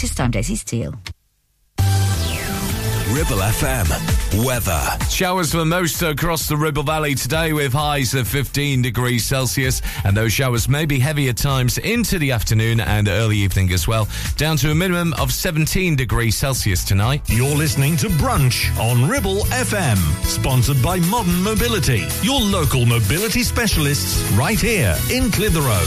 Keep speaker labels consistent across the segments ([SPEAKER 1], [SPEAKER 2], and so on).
[SPEAKER 1] This time, Daisy Steele.
[SPEAKER 2] Ribble FM. Weather.
[SPEAKER 3] Showers for most across the Ribble Valley today with highs of 15 degrees Celsius. And those showers may be heavy at times into the afternoon and early evening as well. Down to a minimum of 17 degrees Celsius tonight.
[SPEAKER 4] You're listening to Brunch on Ribble FM. Sponsored by Modern Mobility. Your local mobility specialists right here in Clitheroe.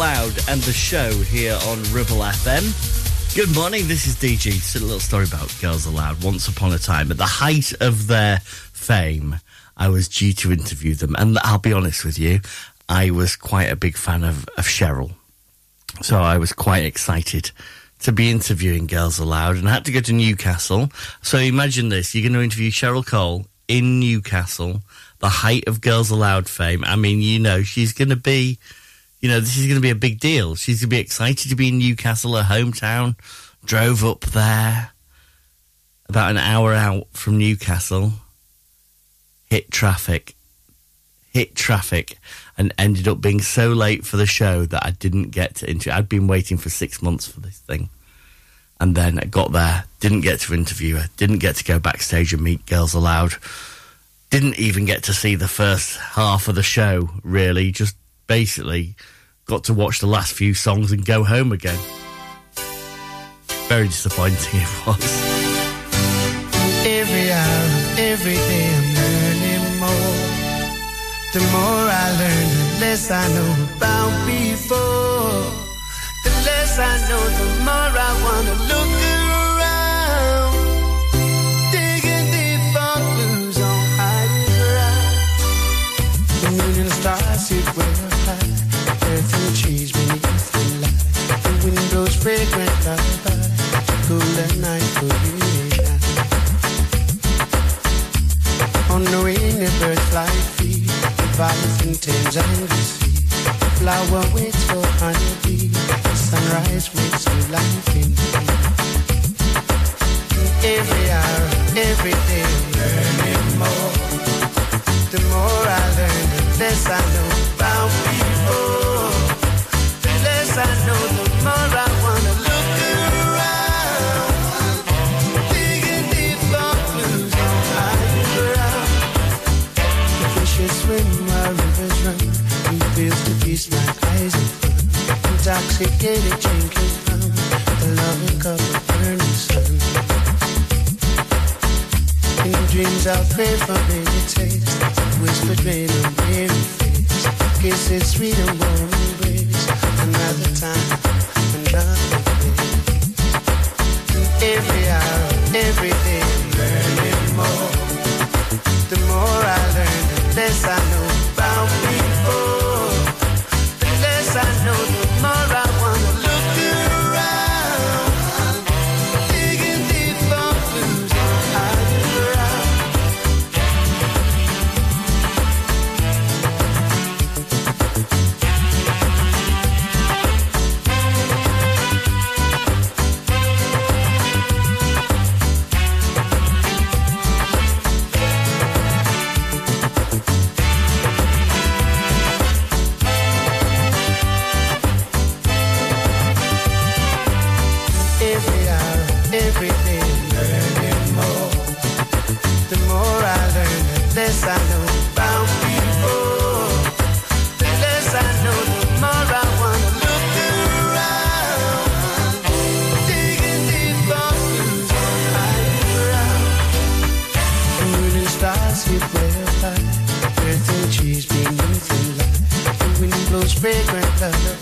[SPEAKER 5] Aloud and the show here on Ribble FM. Good morning, this is DG. Just a little story about Girls Aloud. Once upon a time, at the height of their fame, I was due to interview them. And I'll be honest with you, I was quite a big fan of, of Cheryl. So I was quite excited to be interviewing Girls Aloud and I had to go to Newcastle. So imagine this you're going to interview Cheryl Cole in Newcastle, the height of Girls Aloud fame. I mean, you know, she's going to be you know, this is going to be a big deal. She's going to be excited to be in Newcastle, her hometown. Drove up there about an hour out from Newcastle, hit traffic, hit traffic, and ended up being so late for the show that I didn't get to interview. I'd been waiting for six months for this thing. And then I got there, didn't get to interview her, didn't get to go backstage and meet Girls Aloud, didn't even get to see the first half of the show, really, just basically got to watch the last few songs and go home again. Very disappointing it was.
[SPEAKER 6] Every hour, every day, I'm learning more. The more I learn, the less I know about before. The less I know, the more I wanna look around. Digging deep on ground. The moon and the stars sit trees beneath the light. The wind blows fragrant lullaby. Cool at night for you and I. On the wing, the birds fly free. The violet and Thames and the sea. Flower waits for honeybee. The sunrise wakes new life in me. Every hour, every day, learning more. The more I learn, the less I know Intoxicated drinking from I loving cup of burning sun. In dreams I'll pray for taste. Whispered rain on weary face. Kisses sweet and warm Every day, learning more. The more I learn, the less I less I know about people. The less I know, the more I wanna look around. Digging deep on higher ground. The moon and sit way up high. Earth and trees beneath the light. The wind blows fragrant lullaby.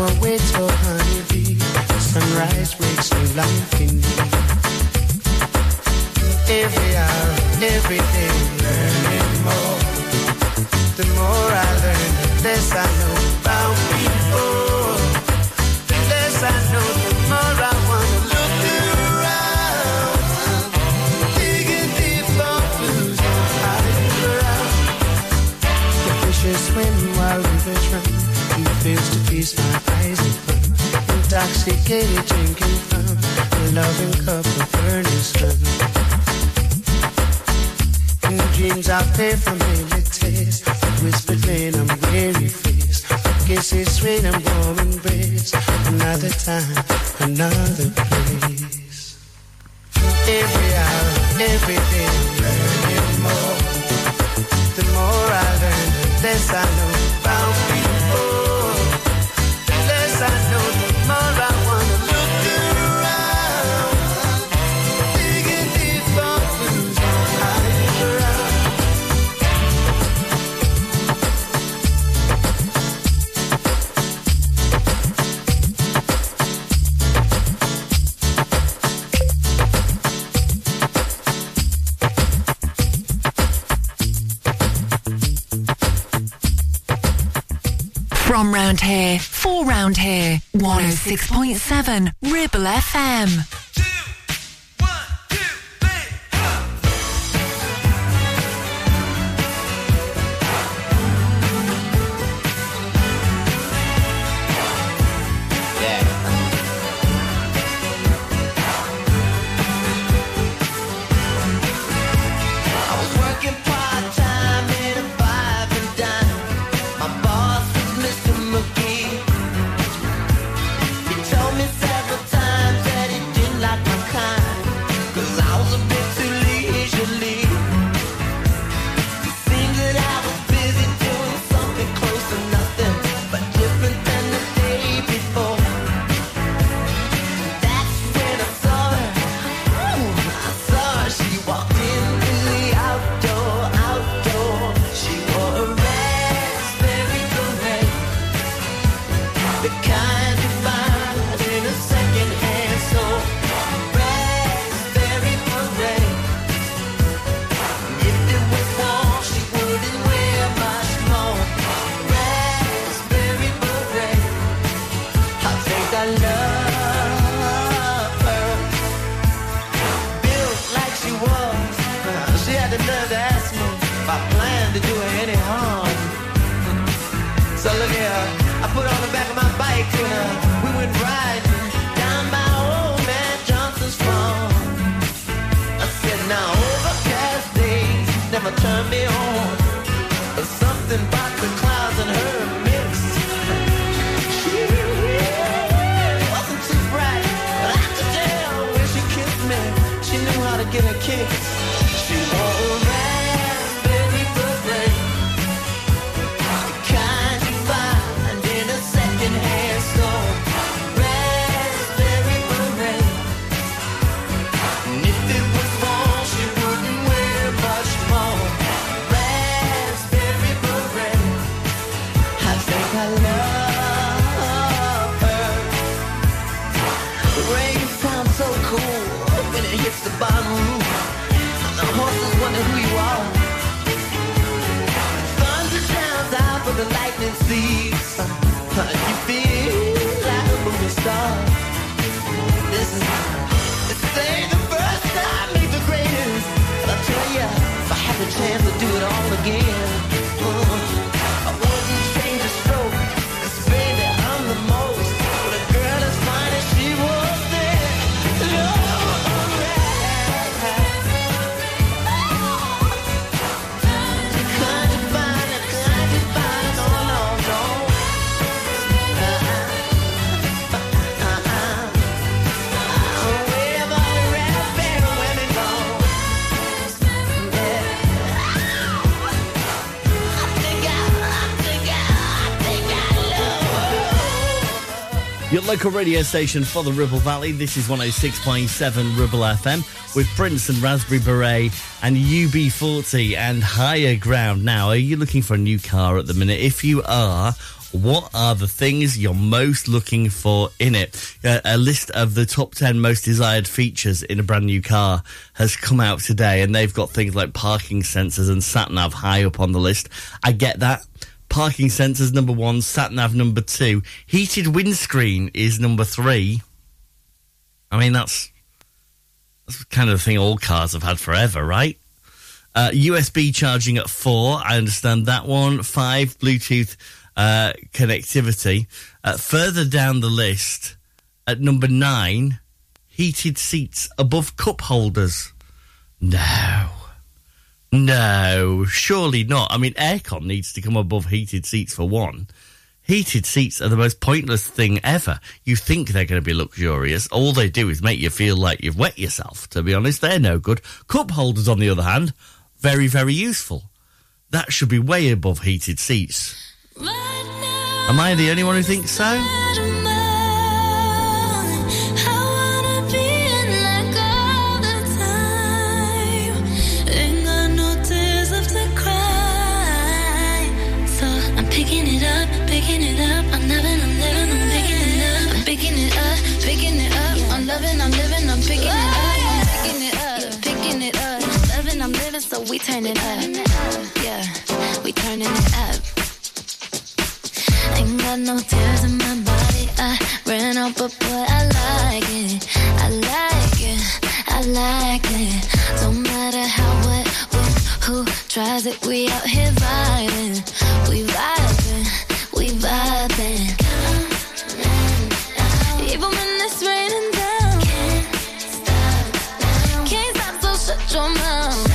[SPEAKER 6] For honeybee. Sunrise wakes new life in me. Every hour, every day, Intoxicated drinking from a loving cup of burning sun. In dreams I pray for many taste. Whispered rain on weary face. Kisses sweet and warm embrace. Another time, another place. Every hour, every day,
[SPEAKER 4] 106.7
[SPEAKER 7] kick.
[SPEAKER 5] Local radio station for the Ribble Valley. This is 106.7 Ribble FM with Prince and Raspberry Beret and UB40 and Higher Ground. Now, are you looking for a new car at the minute? If you are, what are the things you're most looking for in it? Uh, a list of the top 10 most desired features in a brand new car has come out today, and they've got things like parking sensors and sat nav high up on the list. I get that. Parking sensors number one, sat nav number two, heated windscreen is number three. I mean, that's that's kind of the thing all cars have had forever, right? Uh, USB charging at four, I understand that one. Five, Bluetooth uh, connectivity. Uh, further down the list, at number nine, heated seats above cup holders. No. No, surely not. I mean, aircon needs to come above heated seats for one. Heated seats are the most pointless thing ever. You think they're going to be luxurious. All they do is make you feel like you've wet yourself, to be honest. They're no good. Cup holders, on the other hand, very, very useful. That should be way above heated seats. Am I the only one who thinks so?
[SPEAKER 8] Turn it up. Yeah, we turning it up. Ain't got no tears in my body. I ran out, but boy, I like it. I like it. I like it. Don't matter how, what, when, who tries it. We out here vibing. We vibing. We vibing. Even when it's raining down. Can't stop, so shut your mouth.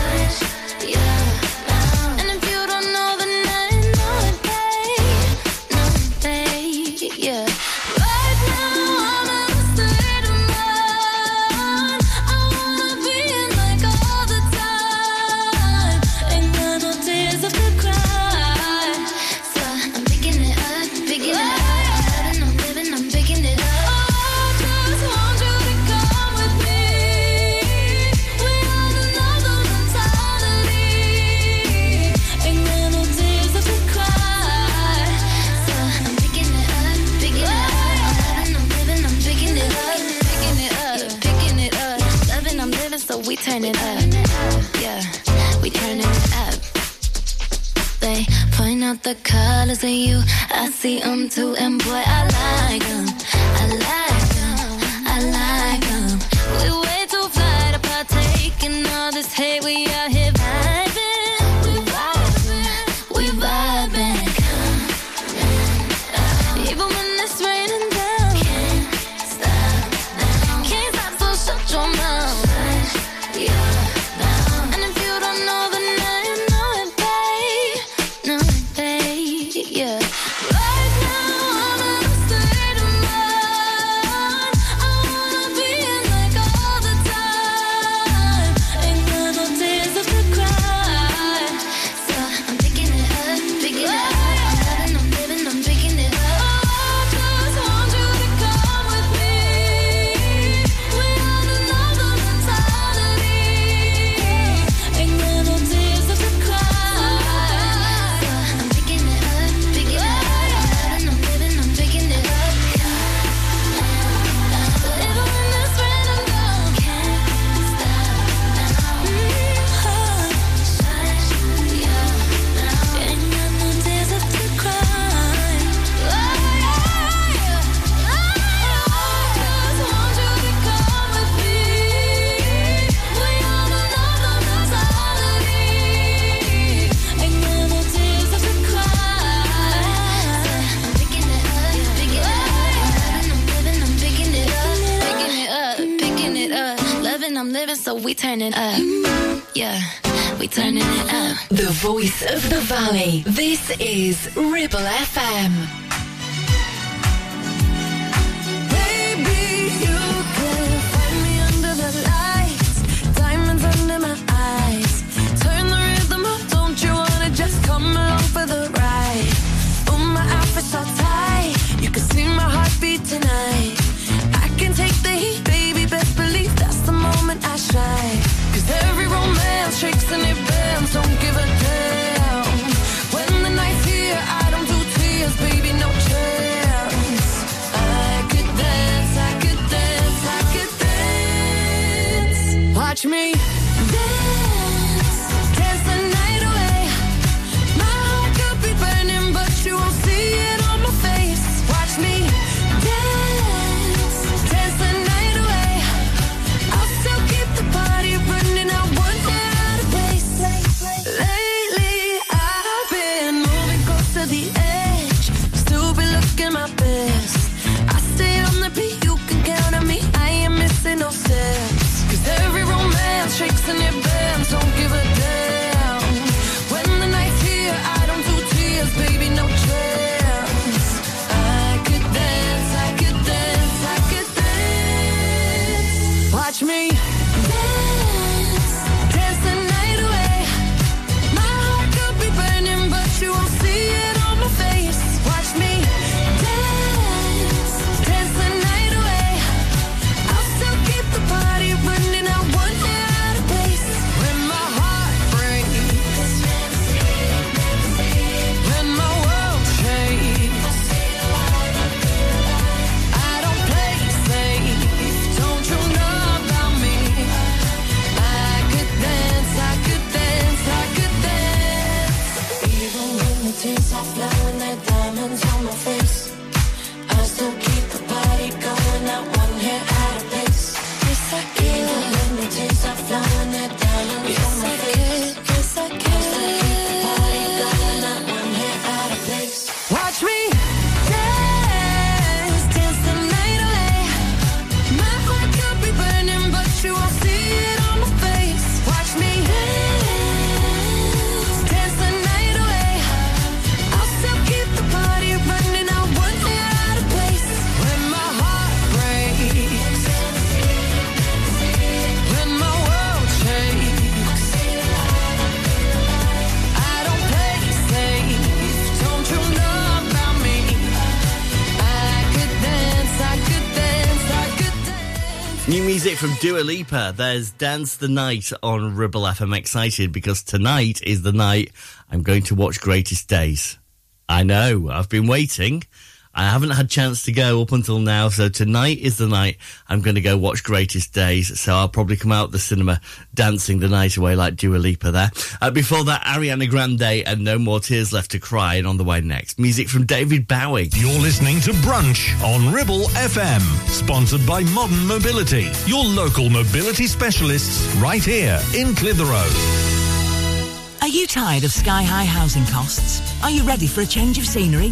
[SPEAKER 4] Is
[SPEAKER 5] from Dua Lipa. There's Dance the Night on Ribble FM. I'm excited because tonight is the night I'm going to watch Greatest Days. I know, I've been waiting. I haven't had chance to go up until now, so tonight is the night I'm going to go watch Greatest Days. So I'll probably come out the cinema dancing the night away like Dua Lipa there. Uh, before that, Ariana Grande and No More Tears Left to Cry, and on the way next, music from David Bowie.
[SPEAKER 9] You're listening to Brunch on Ribble FM, sponsored by Modern Mobility, your local mobility specialists right here in Clitheroe.
[SPEAKER 10] Are you tired of sky high housing costs? Are you ready for a change of scenery?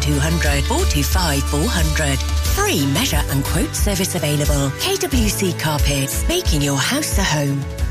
[SPEAKER 11] 01200 425 400. Free measure and quote service available. KWC Carpets, making your house a home.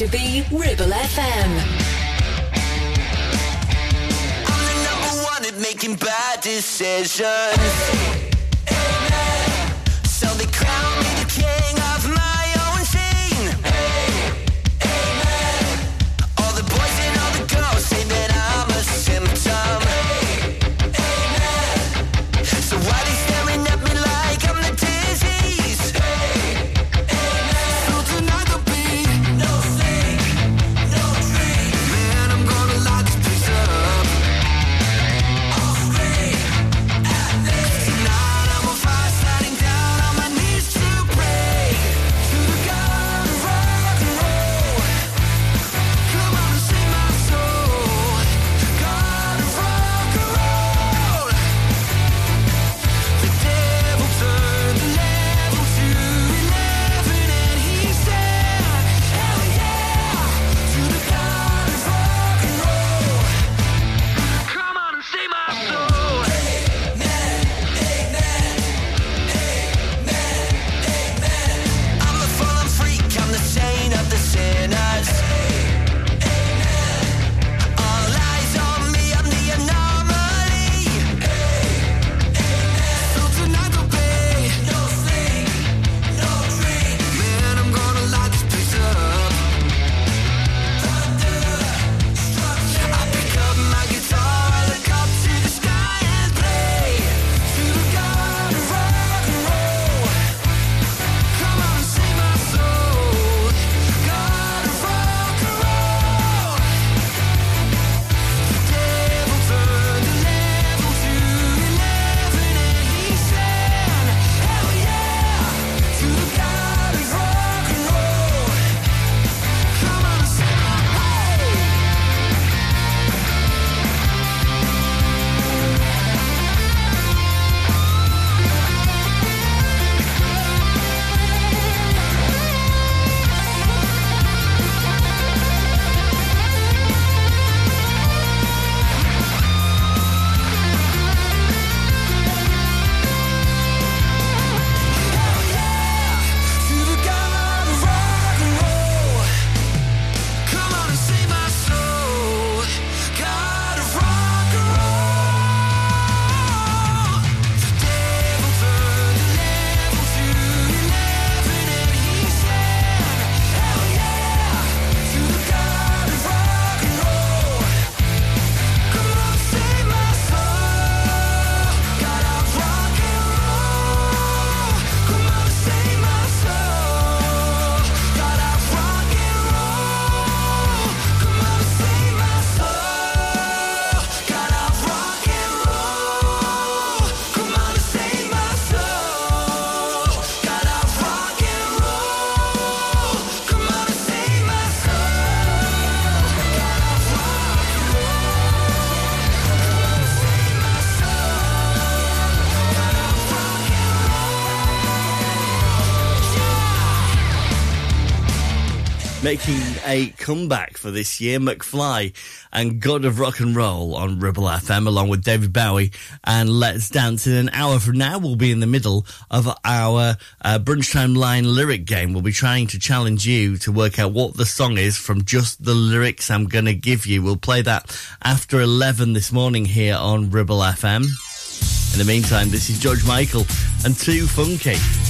[SPEAKER 7] to
[SPEAKER 4] be Ribble FM.
[SPEAKER 12] I'm the number one at making bad decisions.
[SPEAKER 5] making a comeback for this year. McFly and God of Rock and Roll on Ribble FM, along with David Bowie and Let's Dance. In an hour from now, we'll be in the middle of our uh, Brunchtime Line lyric game. We'll be trying to challenge you to work out what the song is from just the lyrics I'm going to give you. We'll play that after 11 this morning here on Ribble FM. In the meantime, this is George Michael and Too Funky.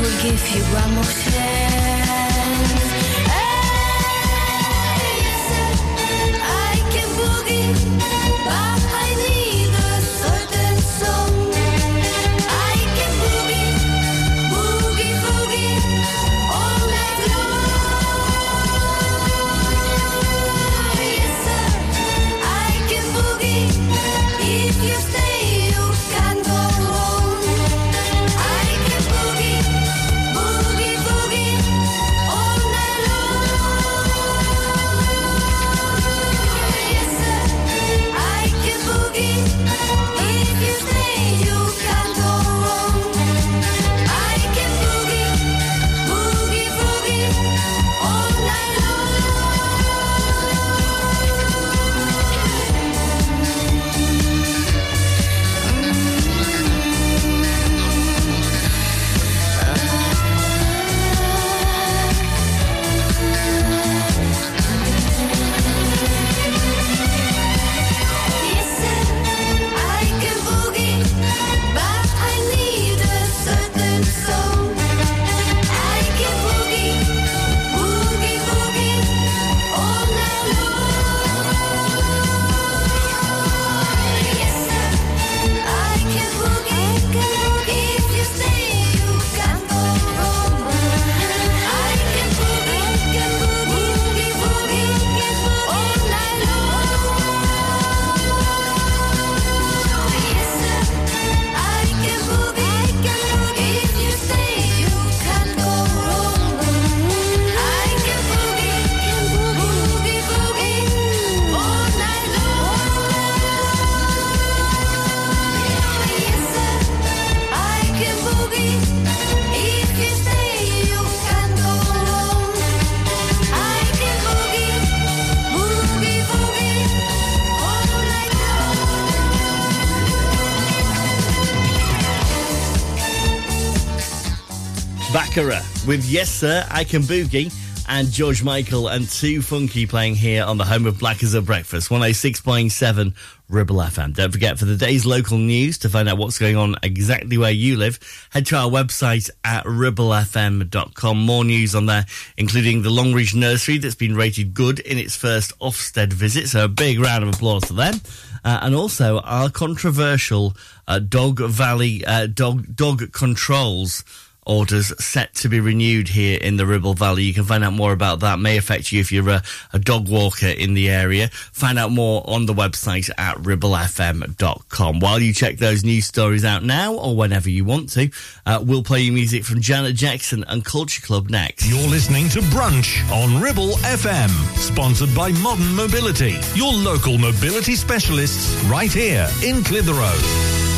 [SPEAKER 13] will give you one more chance.
[SPEAKER 5] with Yes Sir, I Can Boogie and George Michael and Too Funky playing here on the home of Black as a Breakfast, 106.7 Ribble FM. Don't forget for the day's local news to find out what's going on exactly where you live, head to our website at ribblefm.com. More news on there, including the Longridge Nursery that's been rated good in its first Ofsted visit. So a big round of applause for them. Uh, and also our controversial uh, Dog Valley uh, dog, dog Controls orders set to be renewed here in the Ribble Valley. You can find out more about that. May affect you if you're a, a dog walker in the area. Find out more on the website at ribblefm.com. While you check those news stories out now or whenever you want to, uh, we'll play you music from Janet Jackson and Culture Club next.
[SPEAKER 9] You're listening to Brunch on Ribble FM, sponsored by Modern Mobility, your local mobility specialists right here in Clitheroe.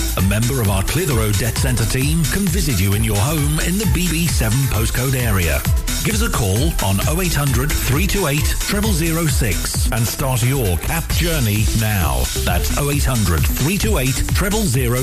[SPEAKER 9] A member of our Clitheroe Debt Centre team can visit you in your home in the BB7 postcode area. Give us a call on 0800 328 0006 and start your CAP journey now. That's 0800 328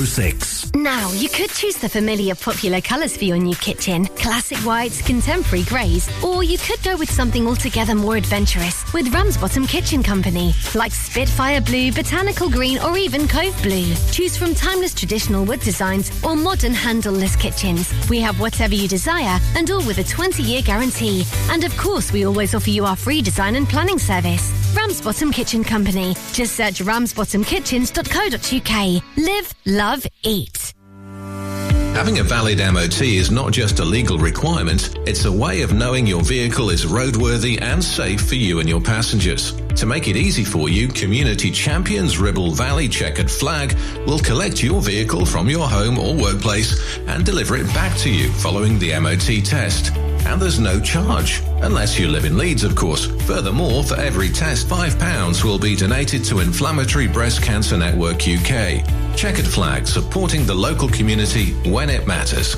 [SPEAKER 9] 0006.
[SPEAKER 14] Now, you could choose the familiar popular colours for your new kitchen classic whites, contemporary greys, or you could go with something altogether more adventurous with Ramsbottom Kitchen Company, like Spitfire Blue, Botanical Green, or even Cove Blue. Choose from timeless traditional wood designs or modern handleless kitchens. We have whatever you desire and all with a 20 year guarantee. And of course, we always offer you our free design and planning service. Ramsbottom Kitchen Company. Just search ramsbottomkitchens.co.uk. Live, love, eat.
[SPEAKER 2] Having a valid MOT is not just a legal requirement, it's a way of knowing your vehicle is roadworthy and safe for you and your passengers. To make it easy for you, Community Champions Ribble Valley Checkered Flag will collect your vehicle from your home or workplace and deliver it back to you following the MOT test. And there's no charge, unless you live in Leeds, of course. Furthermore, for every test, £5 will be donated to Inflammatory Breast Cancer Network UK. Checkered Flag, supporting the local community when it matters.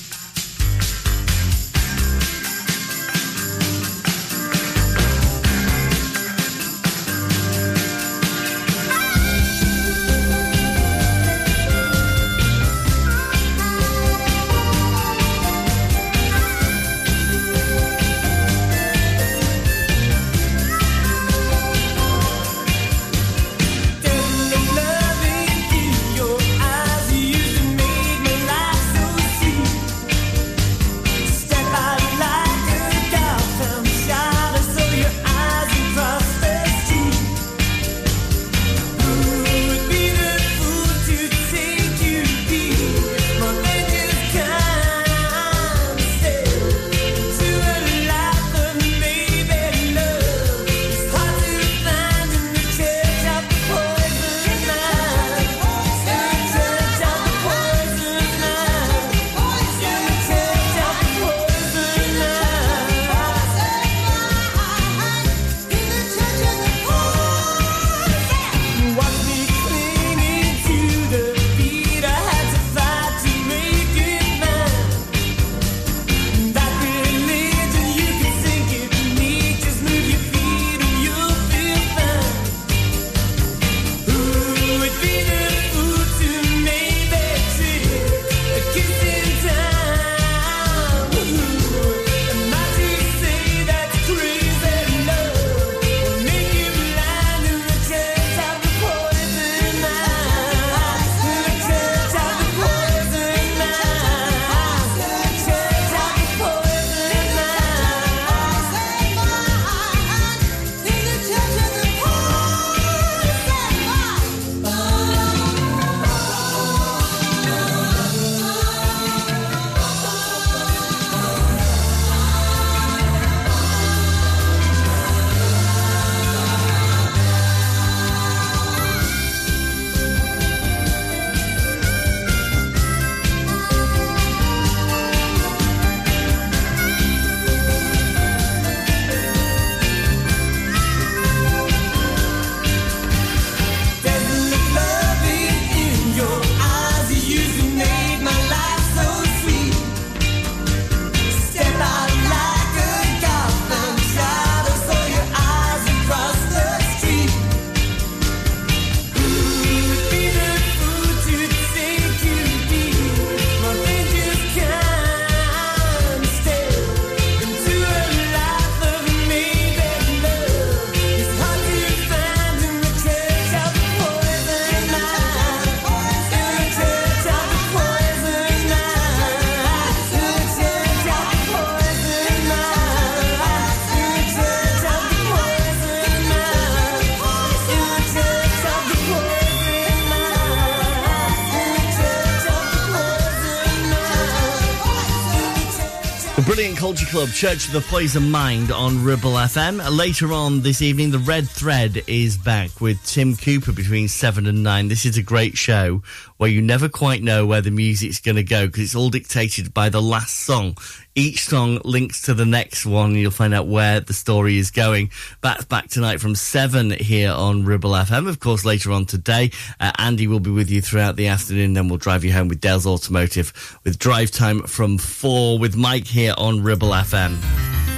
[SPEAKER 5] Culture Club, Church of the Poison Mind on Ribble FM. Later on this evening, The Red Thread is back with Tim Cooper between 7 and 9. This is a great show where you never quite know where the music's going to go because it's all dictated by the last song. Each song links to the next one and you'll find out where the story is going. That's back tonight from 7 here on Ribble FM. Of course, later on today, uh, Andy will be with you throughout the afternoon. Then we'll drive you home with Dale's Automotive with drive time from 4 with Mike here on Ribble FM.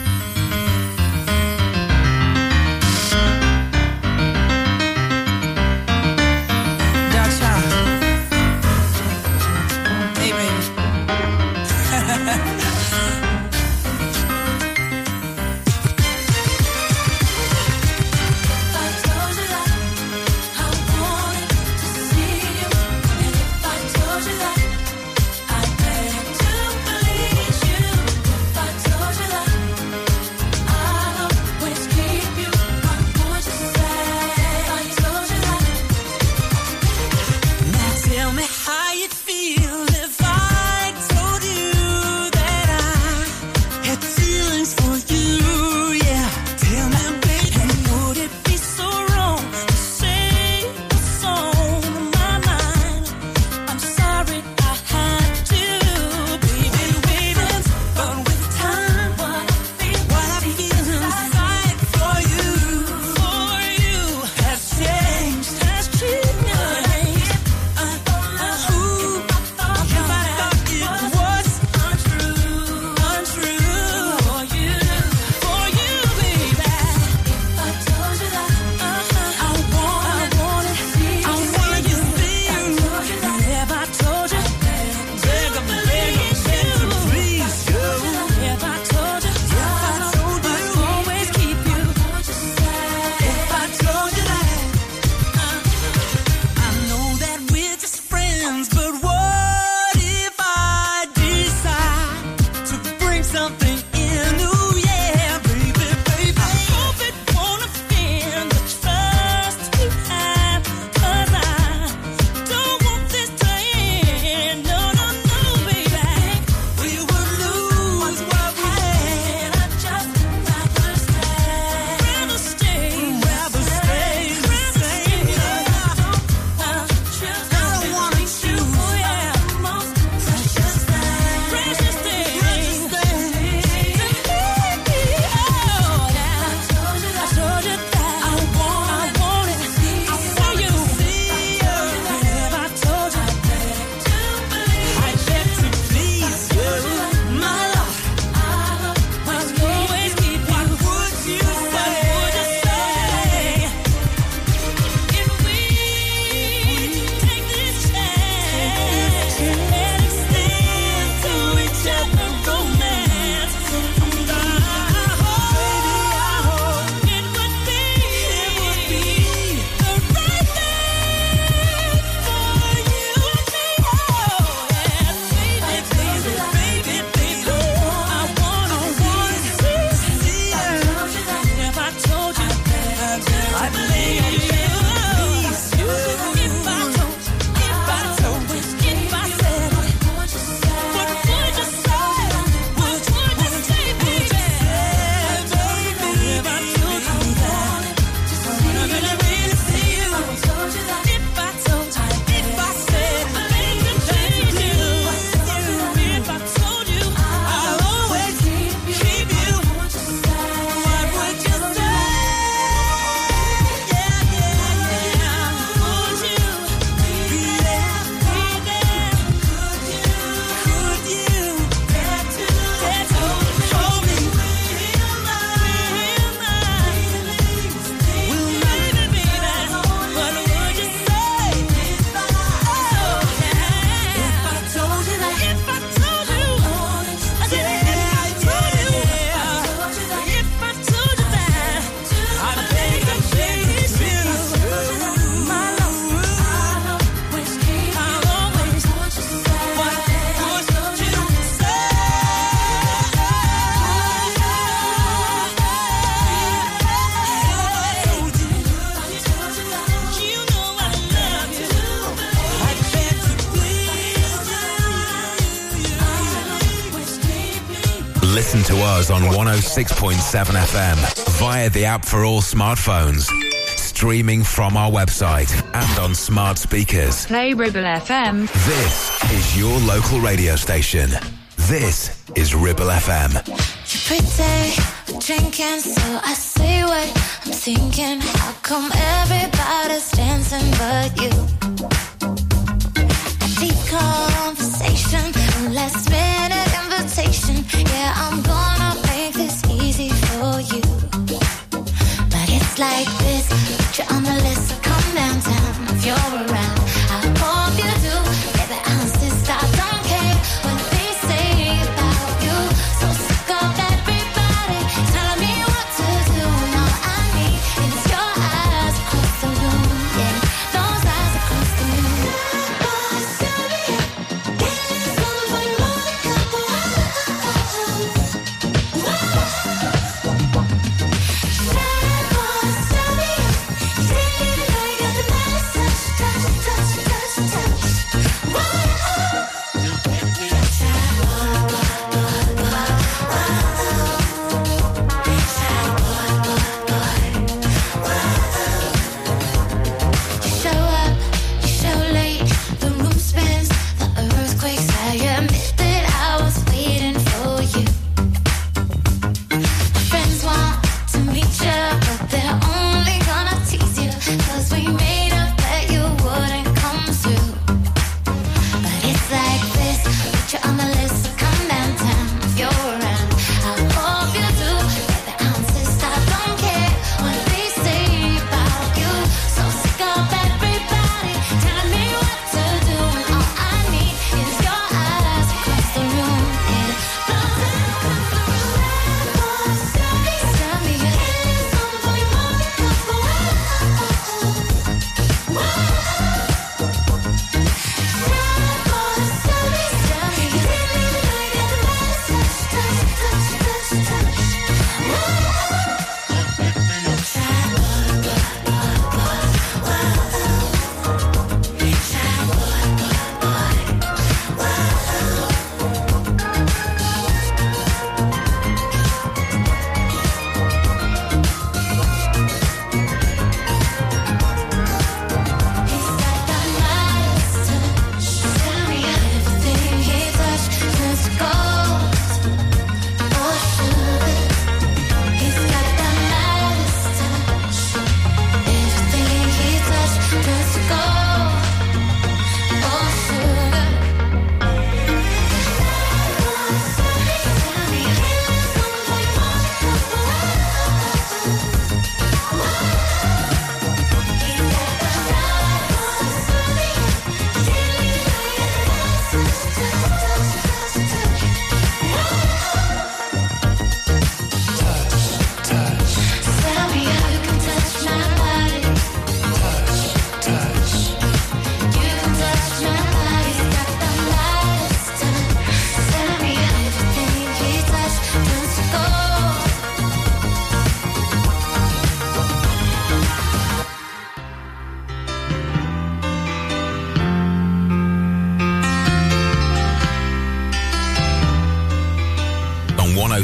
[SPEAKER 15] On 106.7 FM via the app for all smartphones. Streaming from our website and on smart speakers.
[SPEAKER 16] Play Ribble FM.
[SPEAKER 15] This is your local radio station. This is Ribble FM.
[SPEAKER 8] Pretty, drinking, so I say what I'm thinking. How come everybody's dancing but you? A deep conversation, a last minute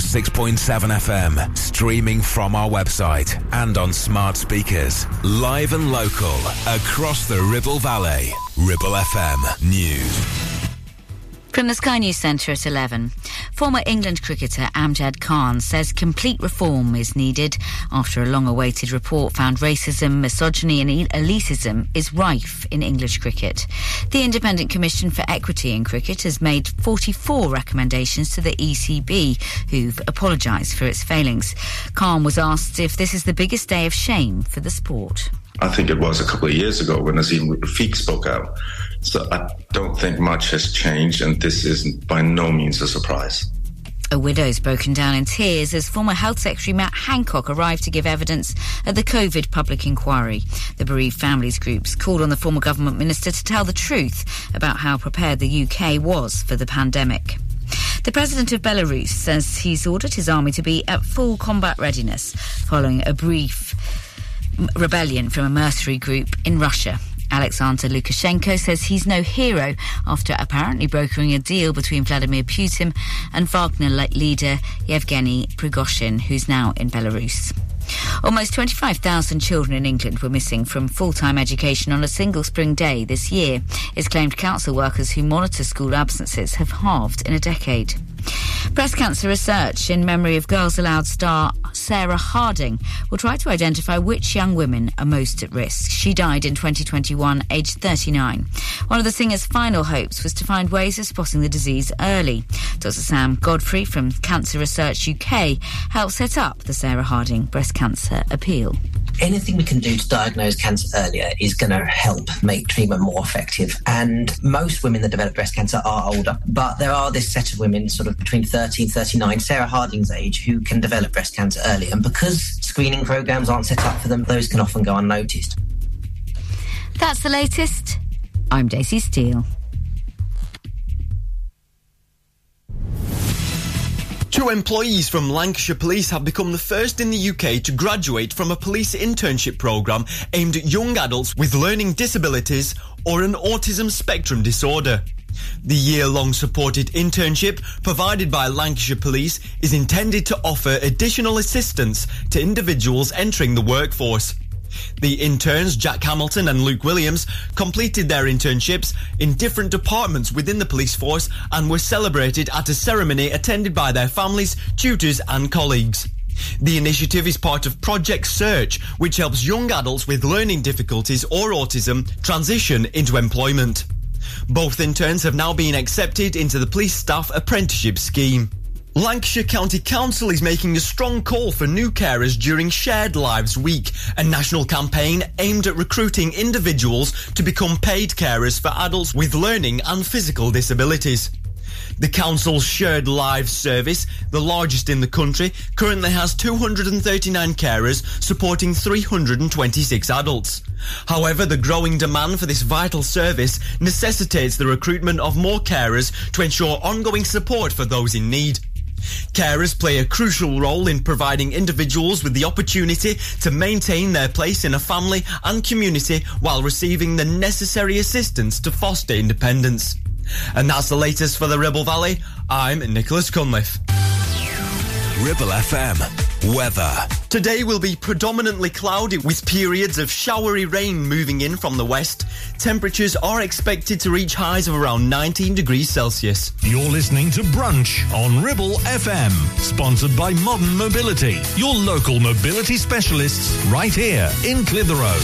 [SPEAKER 15] 106.7 FM, streaming from our website and on smart speakers. Live and local, across the Ribble Valley. Ribble FM News.
[SPEAKER 1] From the Sky News Centre at 11, former England cricketer Amjad Khan says complete reform is needed after a long awaited report found racism, misogyny, and elitism is rife in English cricket. The Independent Commission for Equity in Cricket has made 44 recommendations to the ECB, who've apologised for its failings. Khan was asked if this is the biggest day of shame for the sport.
[SPEAKER 17] I think it was a couple of years ago when Azeem Rafiq spoke out. So I don't think much has changed, and this is by no means a surprise.
[SPEAKER 1] A widow's broken down in tears as former Health Secretary Matt Hancock arrived to give evidence at the COVID public inquiry. The bereaved families groups called on the former government minister to tell the truth about how prepared the UK was for the pandemic. The president of Belarus says he's ordered his army to be at full combat readiness following a brief rebellion from a mercenary group in Russia. Alexander Lukashenko says he's no hero after apparently brokering a deal between Vladimir Putin and Wagner le- leader Yevgeny Prigozhin, who's now in Belarus. Almost 25,000 children in England were missing from full time education on a single spring day this year. It's claimed council workers who monitor school absences have halved in a decade. Breast cancer research in memory of Girls Aloud star Sarah Harding will try to identify which young women are most at risk. She died in 2021, aged 39. One of the singer's final hopes was to find ways of spotting the disease early. Dr. Sam Godfrey from Cancer Research UK helped set up the Sarah Harding Breast Cancer Appeal.
[SPEAKER 18] Anything we can do to diagnose cancer earlier is going to help make treatment more effective. And most women that develop breast cancer are older, but there are this set of women, sort of between 30 and 39, Sarah Harding's age, who can develop breast cancer early. And because screening programs aren't set up for them, those can often go unnoticed.
[SPEAKER 1] That's the latest. I'm Daisy Steele.
[SPEAKER 16] Two employees from Lancashire Police have become the first in the UK to graduate from a police internship programme aimed at young adults with learning disabilities or an autism spectrum disorder. The year long supported internship provided by Lancashire Police is intended to offer additional assistance to individuals entering the workforce. The interns, Jack Hamilton and Luke Williams, completed their internships in different departments within the police force and were celebrated at a ceremony attended by their families, tutors and colleagues. The initiative is part of Project Search, which helps young adults with learning difficulties or autism transition into employment. Both interns have now been accepted into the police staff apprenticeship scheme. Lancashire County Council is making a strong call for new carers during Shared Lives Week, a national campaign aimed at recruiting individuals to become paid carers for adults with learning and physical disabilities. The council's Shared Lives service, the largest in the country, currently has 239 carers supporting 326 adults. However, the growing demand for this vital service necessitates the recruitment of more carers to ensure ongoing support for those in need. Carers play a crucial role in providing individuals with the opportunity to maintain their place in a family and community while receiving the necessary assistance to foster independence. And that's the latest for the Ribble Valley. I'm Nicholas Cunliffe.
[SPEAKER 15] Ribble FM. Weather.
[SPEAKER 16] Today will be predominantly cloudy with periods of showery rain moving in from the west. Temperatures are expected to reach highs of around 19 degrees Celsius.
[SPEAKER 9] You're listening to Brunch on Ribble FM, sponsored by Modern Mobility, your local mobility specialists right here in Clitheroe.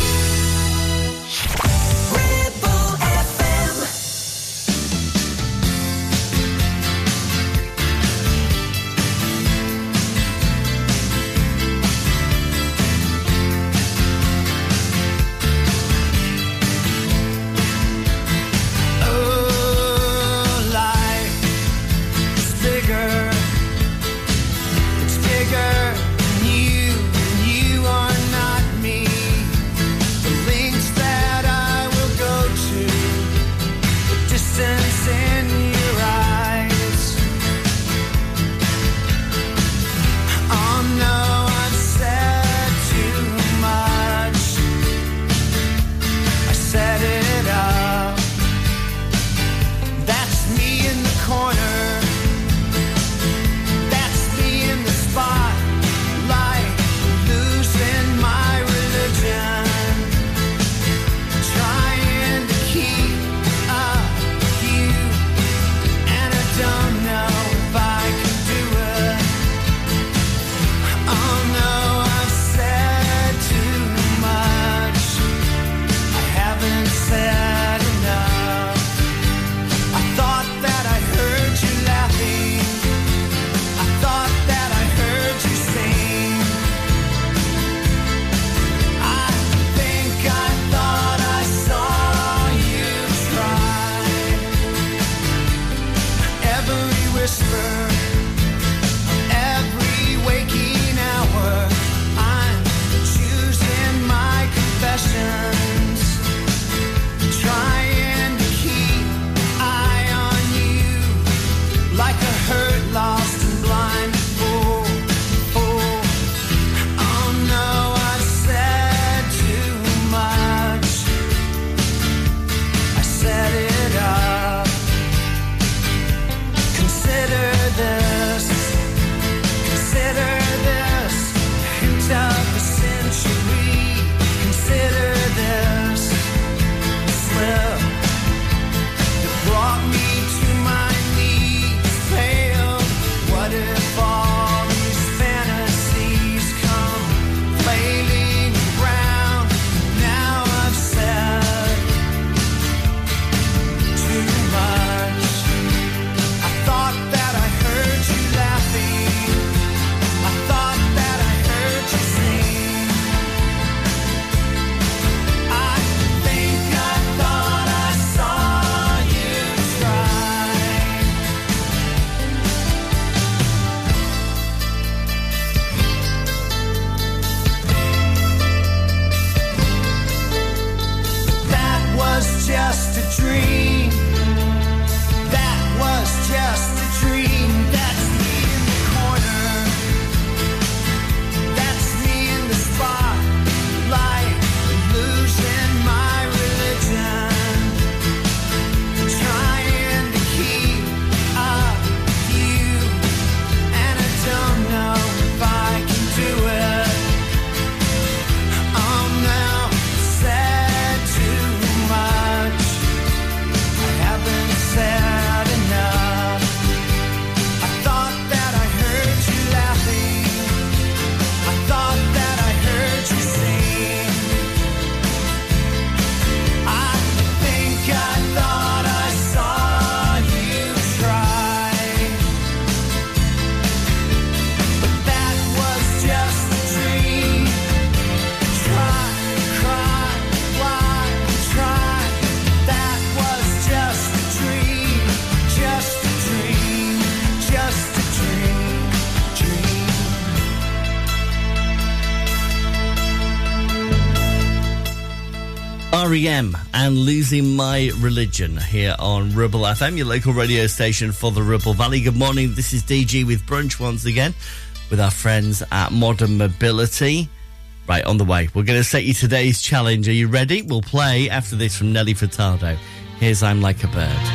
[SPEAKER 7] And Losing My Religion
[SPEAKER 5] here on Ribble FM, your local radio station for the Ribble Valley. Good morning, this is DG with Brunch once again with our friends at Modern Mobility. Right, on the way, we're going to set you today's challenge. Are you ready? We'll play after this from Nelly Furtado. Here's I'm Like a Bird.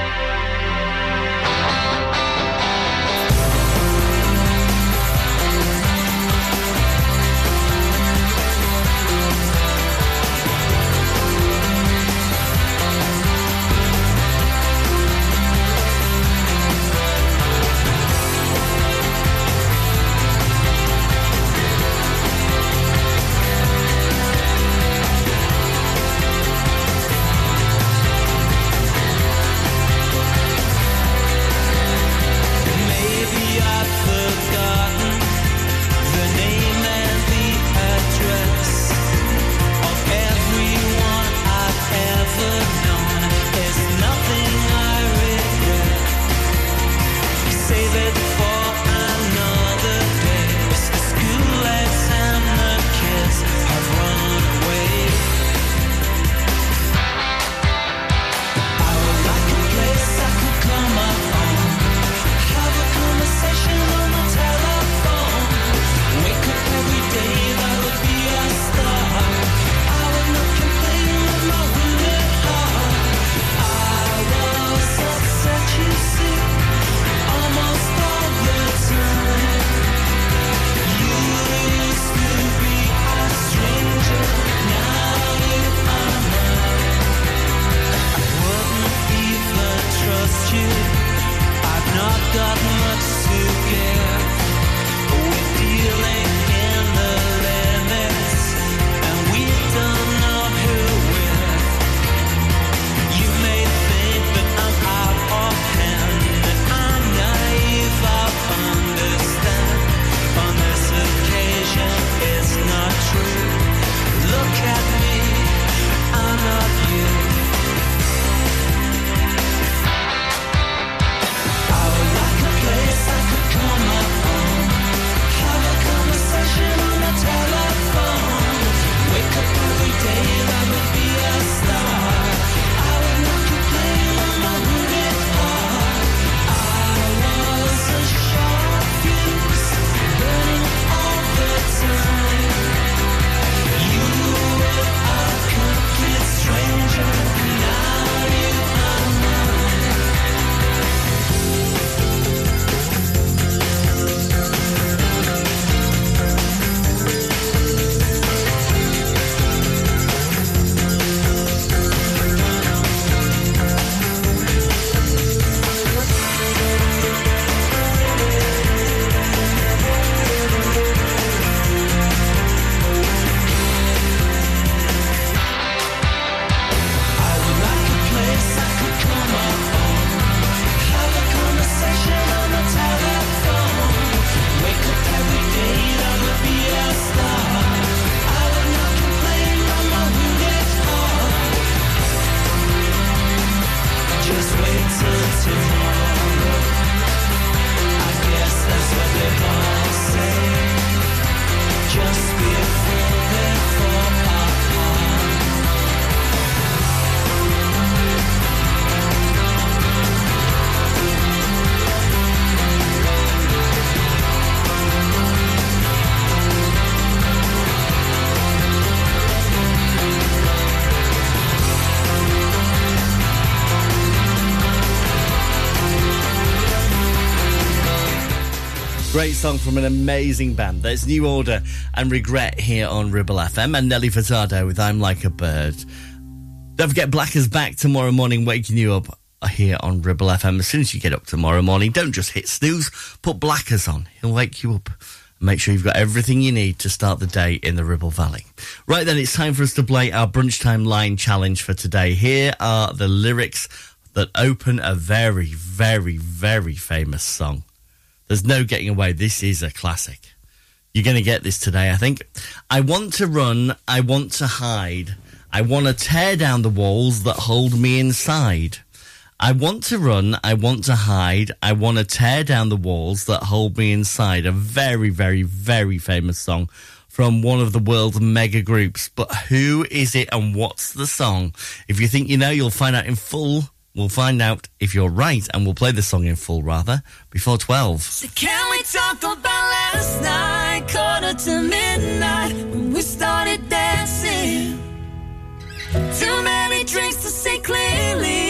[SPEAKER 4] Just
[SPEAKER 5] Great song from an amazing band. There's New Order and Regret here on Ribble FM and Nelly Furtado with I'm Like a Bird. Don't forget Black is back tomorrow morning, waking you up here on Ribble FM. As soon as you get up tomorrow morning, don't just hit snooze, put Blackers on. He'll wake you up. Make sure you've got everything you need to start the day in the Ribble Valley. Right then, it's time for us to play our Brunch Time Line Challenge for today. Here are the lyrics that open a very, very, very famous song. There's no getting away. This is a classic. You're going to get this today, I think. I want to run. I want to hide. I want to tear down the walls that hold me inside. I want to run. I want to hide. I want to tear down the walls that hold me inside. A very, very, very famous song from one of the world's mega groups. But who is it and what's the song? If you think you know, you'll find out in full. We'll find out if you're right, and we'll play the song in full, rather, before 12.
[SPEAKER 4] So can we talk about last night, quarter to midnight, when we started dancing? Too many drinks to see clearly,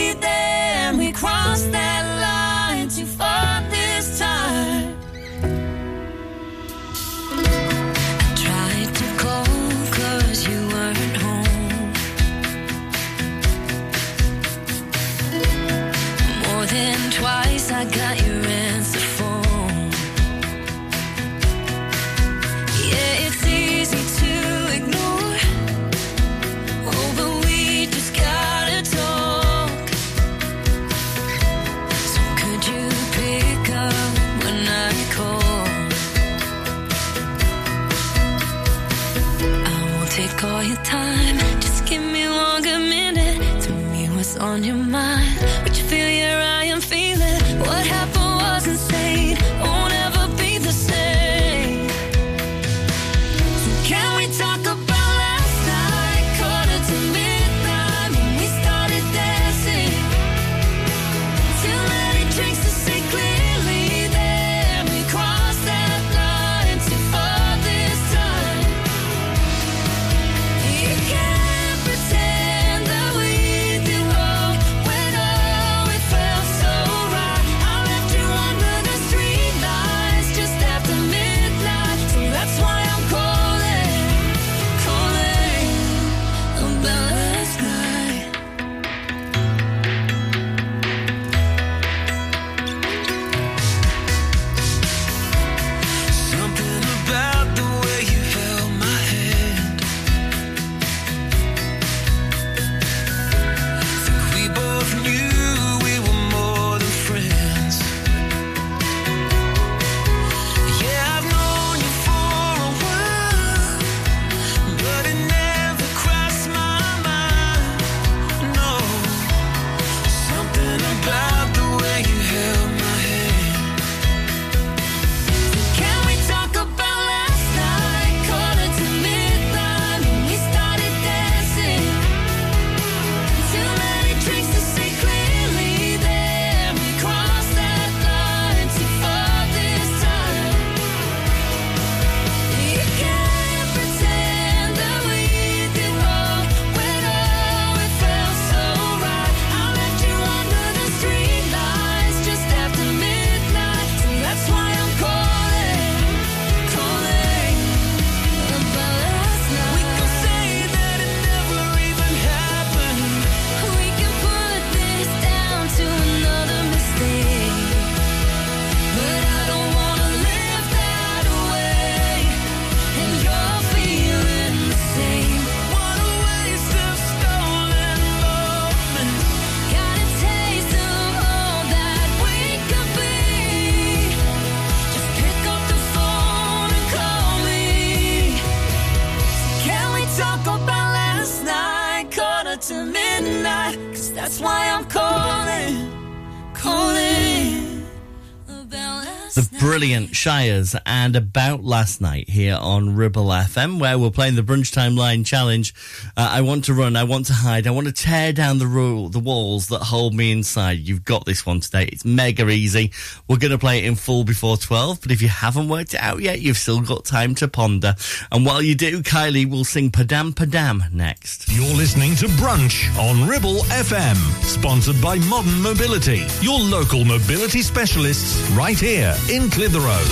[SPEAKER 4] take all your time. On your mind. What you feel, yeah, I am feeling. What happened
[SPEAKER 5] Shires and about last night here on Ribble FM, where we're playing the Brunch Time Line Challenge. Uh, I want to run, I want to hide, I want to tear down the the walls that hold me inside. You've got this one today. It's mega easy. We're going to play it in full before 12, but if you haven't worked it out yet, you've still got time to ponder. And while you do, Kylie will sing Padam Padam next.
[SPEAKER 9] You're listening to Brunch on Ribble FM, sponsored by Modern Mobility, your local mobility specialists right here in Clitheroe.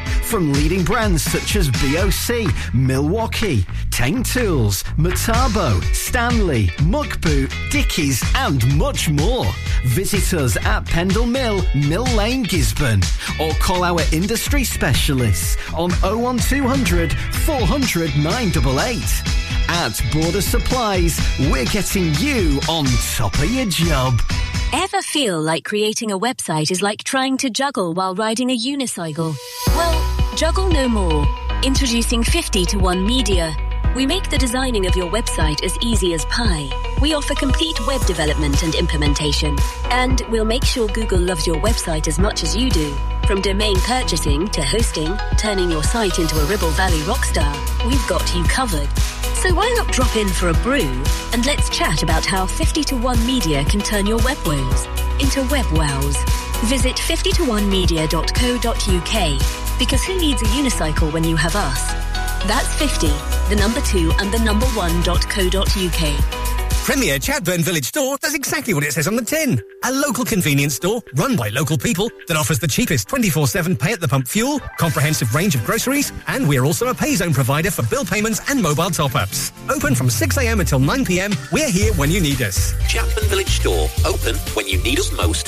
[SPEAKER 19] From leading brands such as BOC, Milwaukee, Teng Tools, Metabo, Stanley, Muckboot, Dickies and much more. Visit us at Pendle Mill, Mill Lane, Gisburn or call our industry specialists on 01200 400 988. At Border Supplies, we're getting you on top of your job.
[SPEAKER 20] Ever feel like creating a website is like trying to juggle while riding a unicycle? Well, juggle no more. Introducing 50 to 1 Media. We make the designing of your website as easy as pie. We offer complete web development and implementation. And we'll make sure Google loves your website as much as you do. From domain purchasing to hosting, turning your site into a Ribble Valley rockstar, we've got you covered. So why not drop in for a brew and let's chat about how 50 to 1 Media can turn your web woes into web wows. Visit 50to1media.co.uk because who needs a unicycle when you have us? That's 50, the number 2 and the number 1.co.uk.
[SPEAKER 21] Premier Chatburn Village Store does exactly what it says on the tin. A local convenience store run by local people that offers the cheapest 24-7 pay at the pump fuel, comprehensive range of groceries, and we're also a pay zone provider for bill payments and mobile top-ups. Open from 6am until 9pm, we're here when you need us.
[SPEAKER 13] Chatburn Village Store, open when you need us most.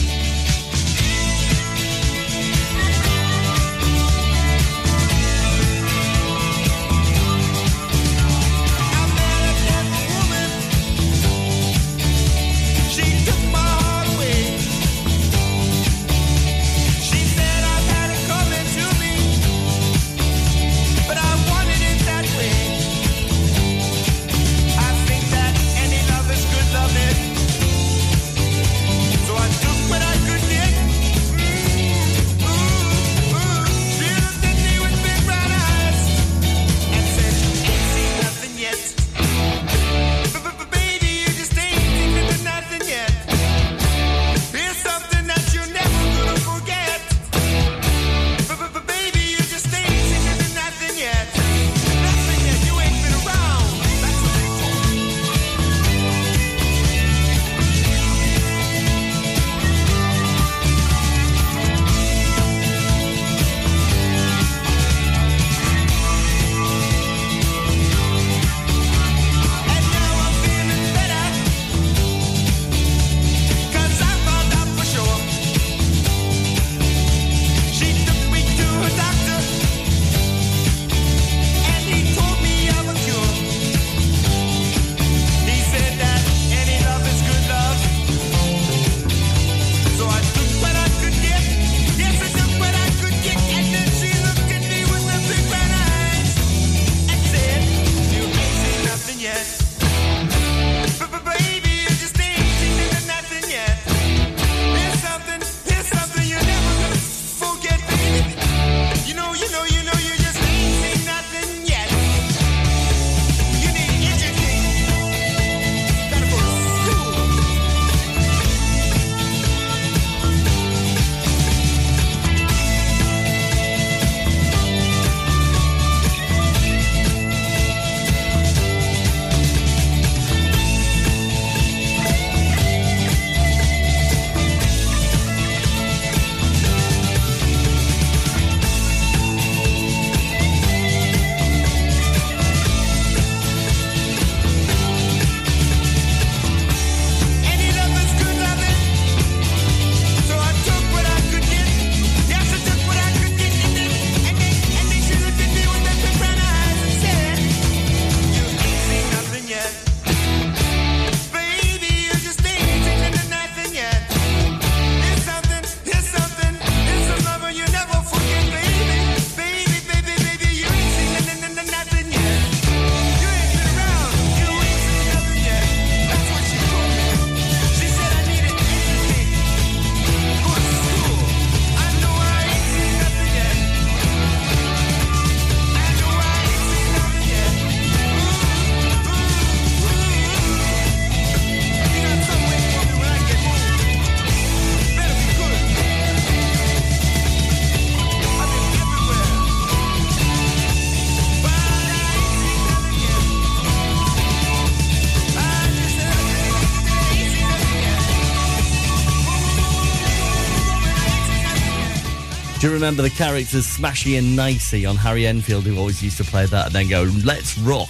[SPEAKER 5] Remember the characters Smashy and Nicey on Harry Enfield, who always used to play that and then go, let's rock.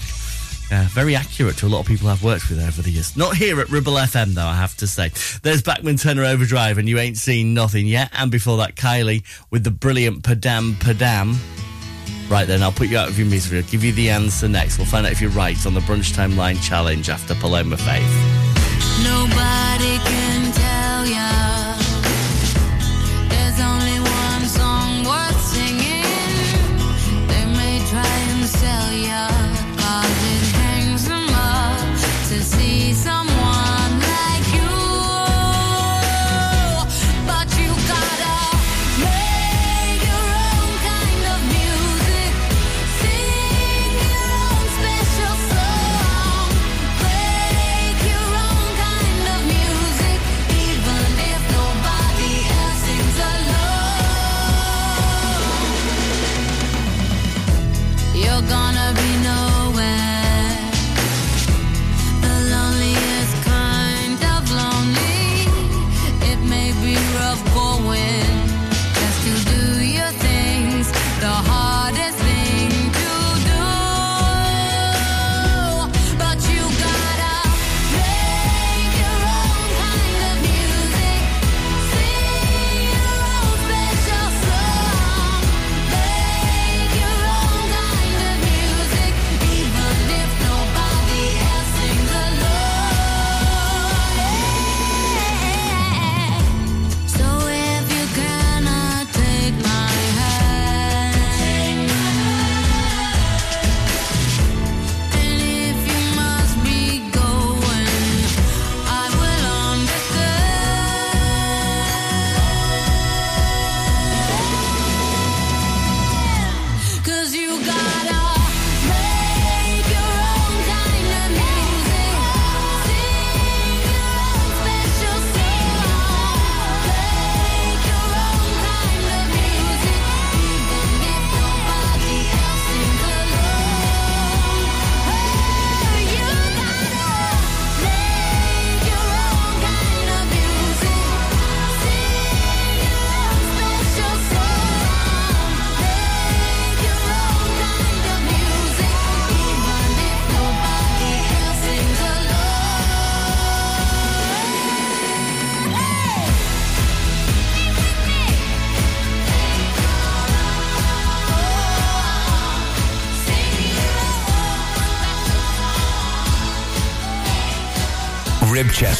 [SPEAKER 5] Uh, very accurate to a lot of people I've worked with over the years. Not here at Ribble FM, though, I have to say. There's Bachman Turner Overdrive, and you ain't seen nothing yet. And before that, Kylie with the brilliant Padam Padam. Right then, I'll put you out of your misery. I'll give you the answer next. We'll find out if you're right on the Brunch Time Line Challenge after Paloma Faith.
[SPEAKER 4] Nobody can tell ya.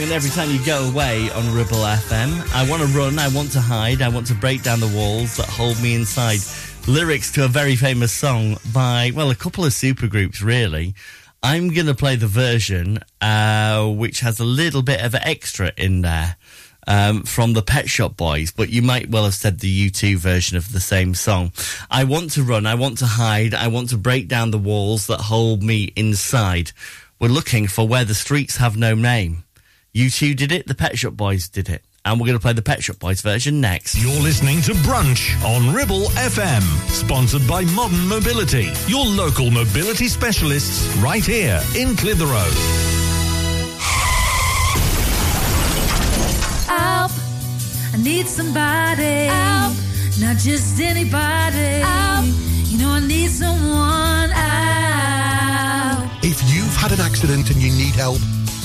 [SPEAKER 7] And every time you go away on
[SPEAKER 5] Ribble FM, I want to run, I want to hide, I want to break down the walls that hold me inside. Lyrics to a very famous song by, well, a couple of supergroups, really. I'm going to play the version uh, which has a little bit of an extra in there um, from the Pet Shop Boys, but you might well have said the U2 version of the same song. I want to run, I want to hide, I want to break down the walls that hold me inside. We're looking for where the streets have no name. U2 did it, the Pet Shop Boys did it. And we're going to play the Pet Shop Boys version next.
[SPEAKER 9] You're listening to Brunch on Ribble FM, sponsored by Modern Mobility, your local mobility specialists right here in Clitheroe.
[SPEAKER 22] Help! I need somebody. Help!
[SPEAKER 4] not just anybody. You know I need someone out.
[SPEAKER 23] If you've had an accident and you need help,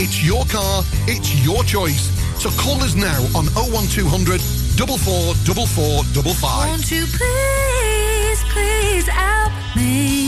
[SPEAKER 23] It's your car, it's your choice. So call us now on 01200 444455.
[SPEAKER 4] Won't you please, please help me?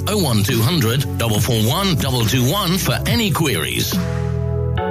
[SPEAKER 24] 01200 441 221 for any queries.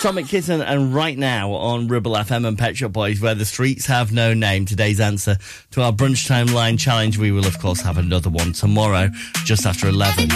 [SPEAKER 13] Atomic Kitten and right now on Ribble FM and Pet Shop Boys, where the streets have no name. Today's answer to our brunch time line challenge. We will, of course, have another one tomorrow, just after 11.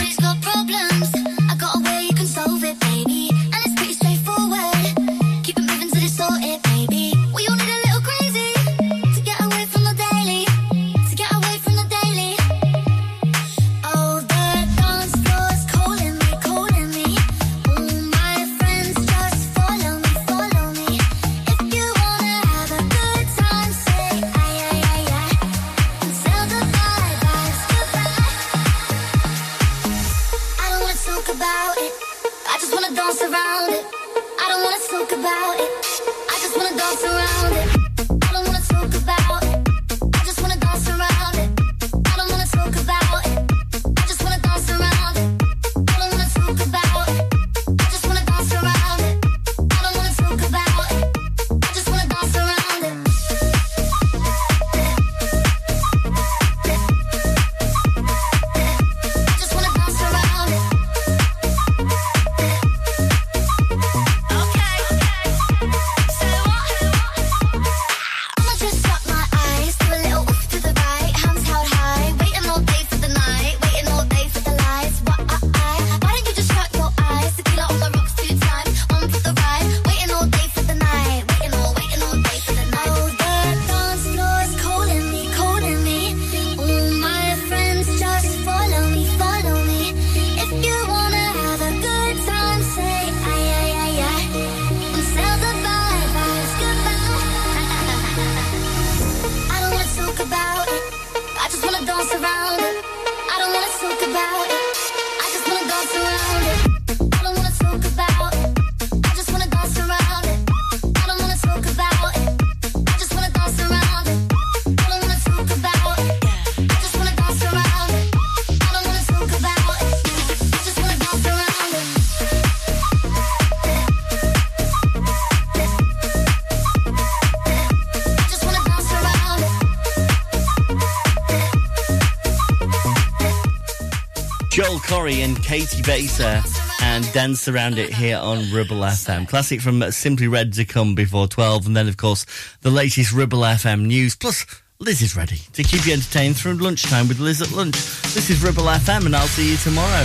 [SPEAKER 25] And
[SPEAKER 5] Katie Baser and Dance Around It here on Ribble FM. Classic from Simply Red to come before 12. And then, of course, the latest Ribble FM news. Plus, Liz is ready to keep you entertained through lunchtime with Liz at lunch. This is Ribble FM, and I'll see you tomorrow.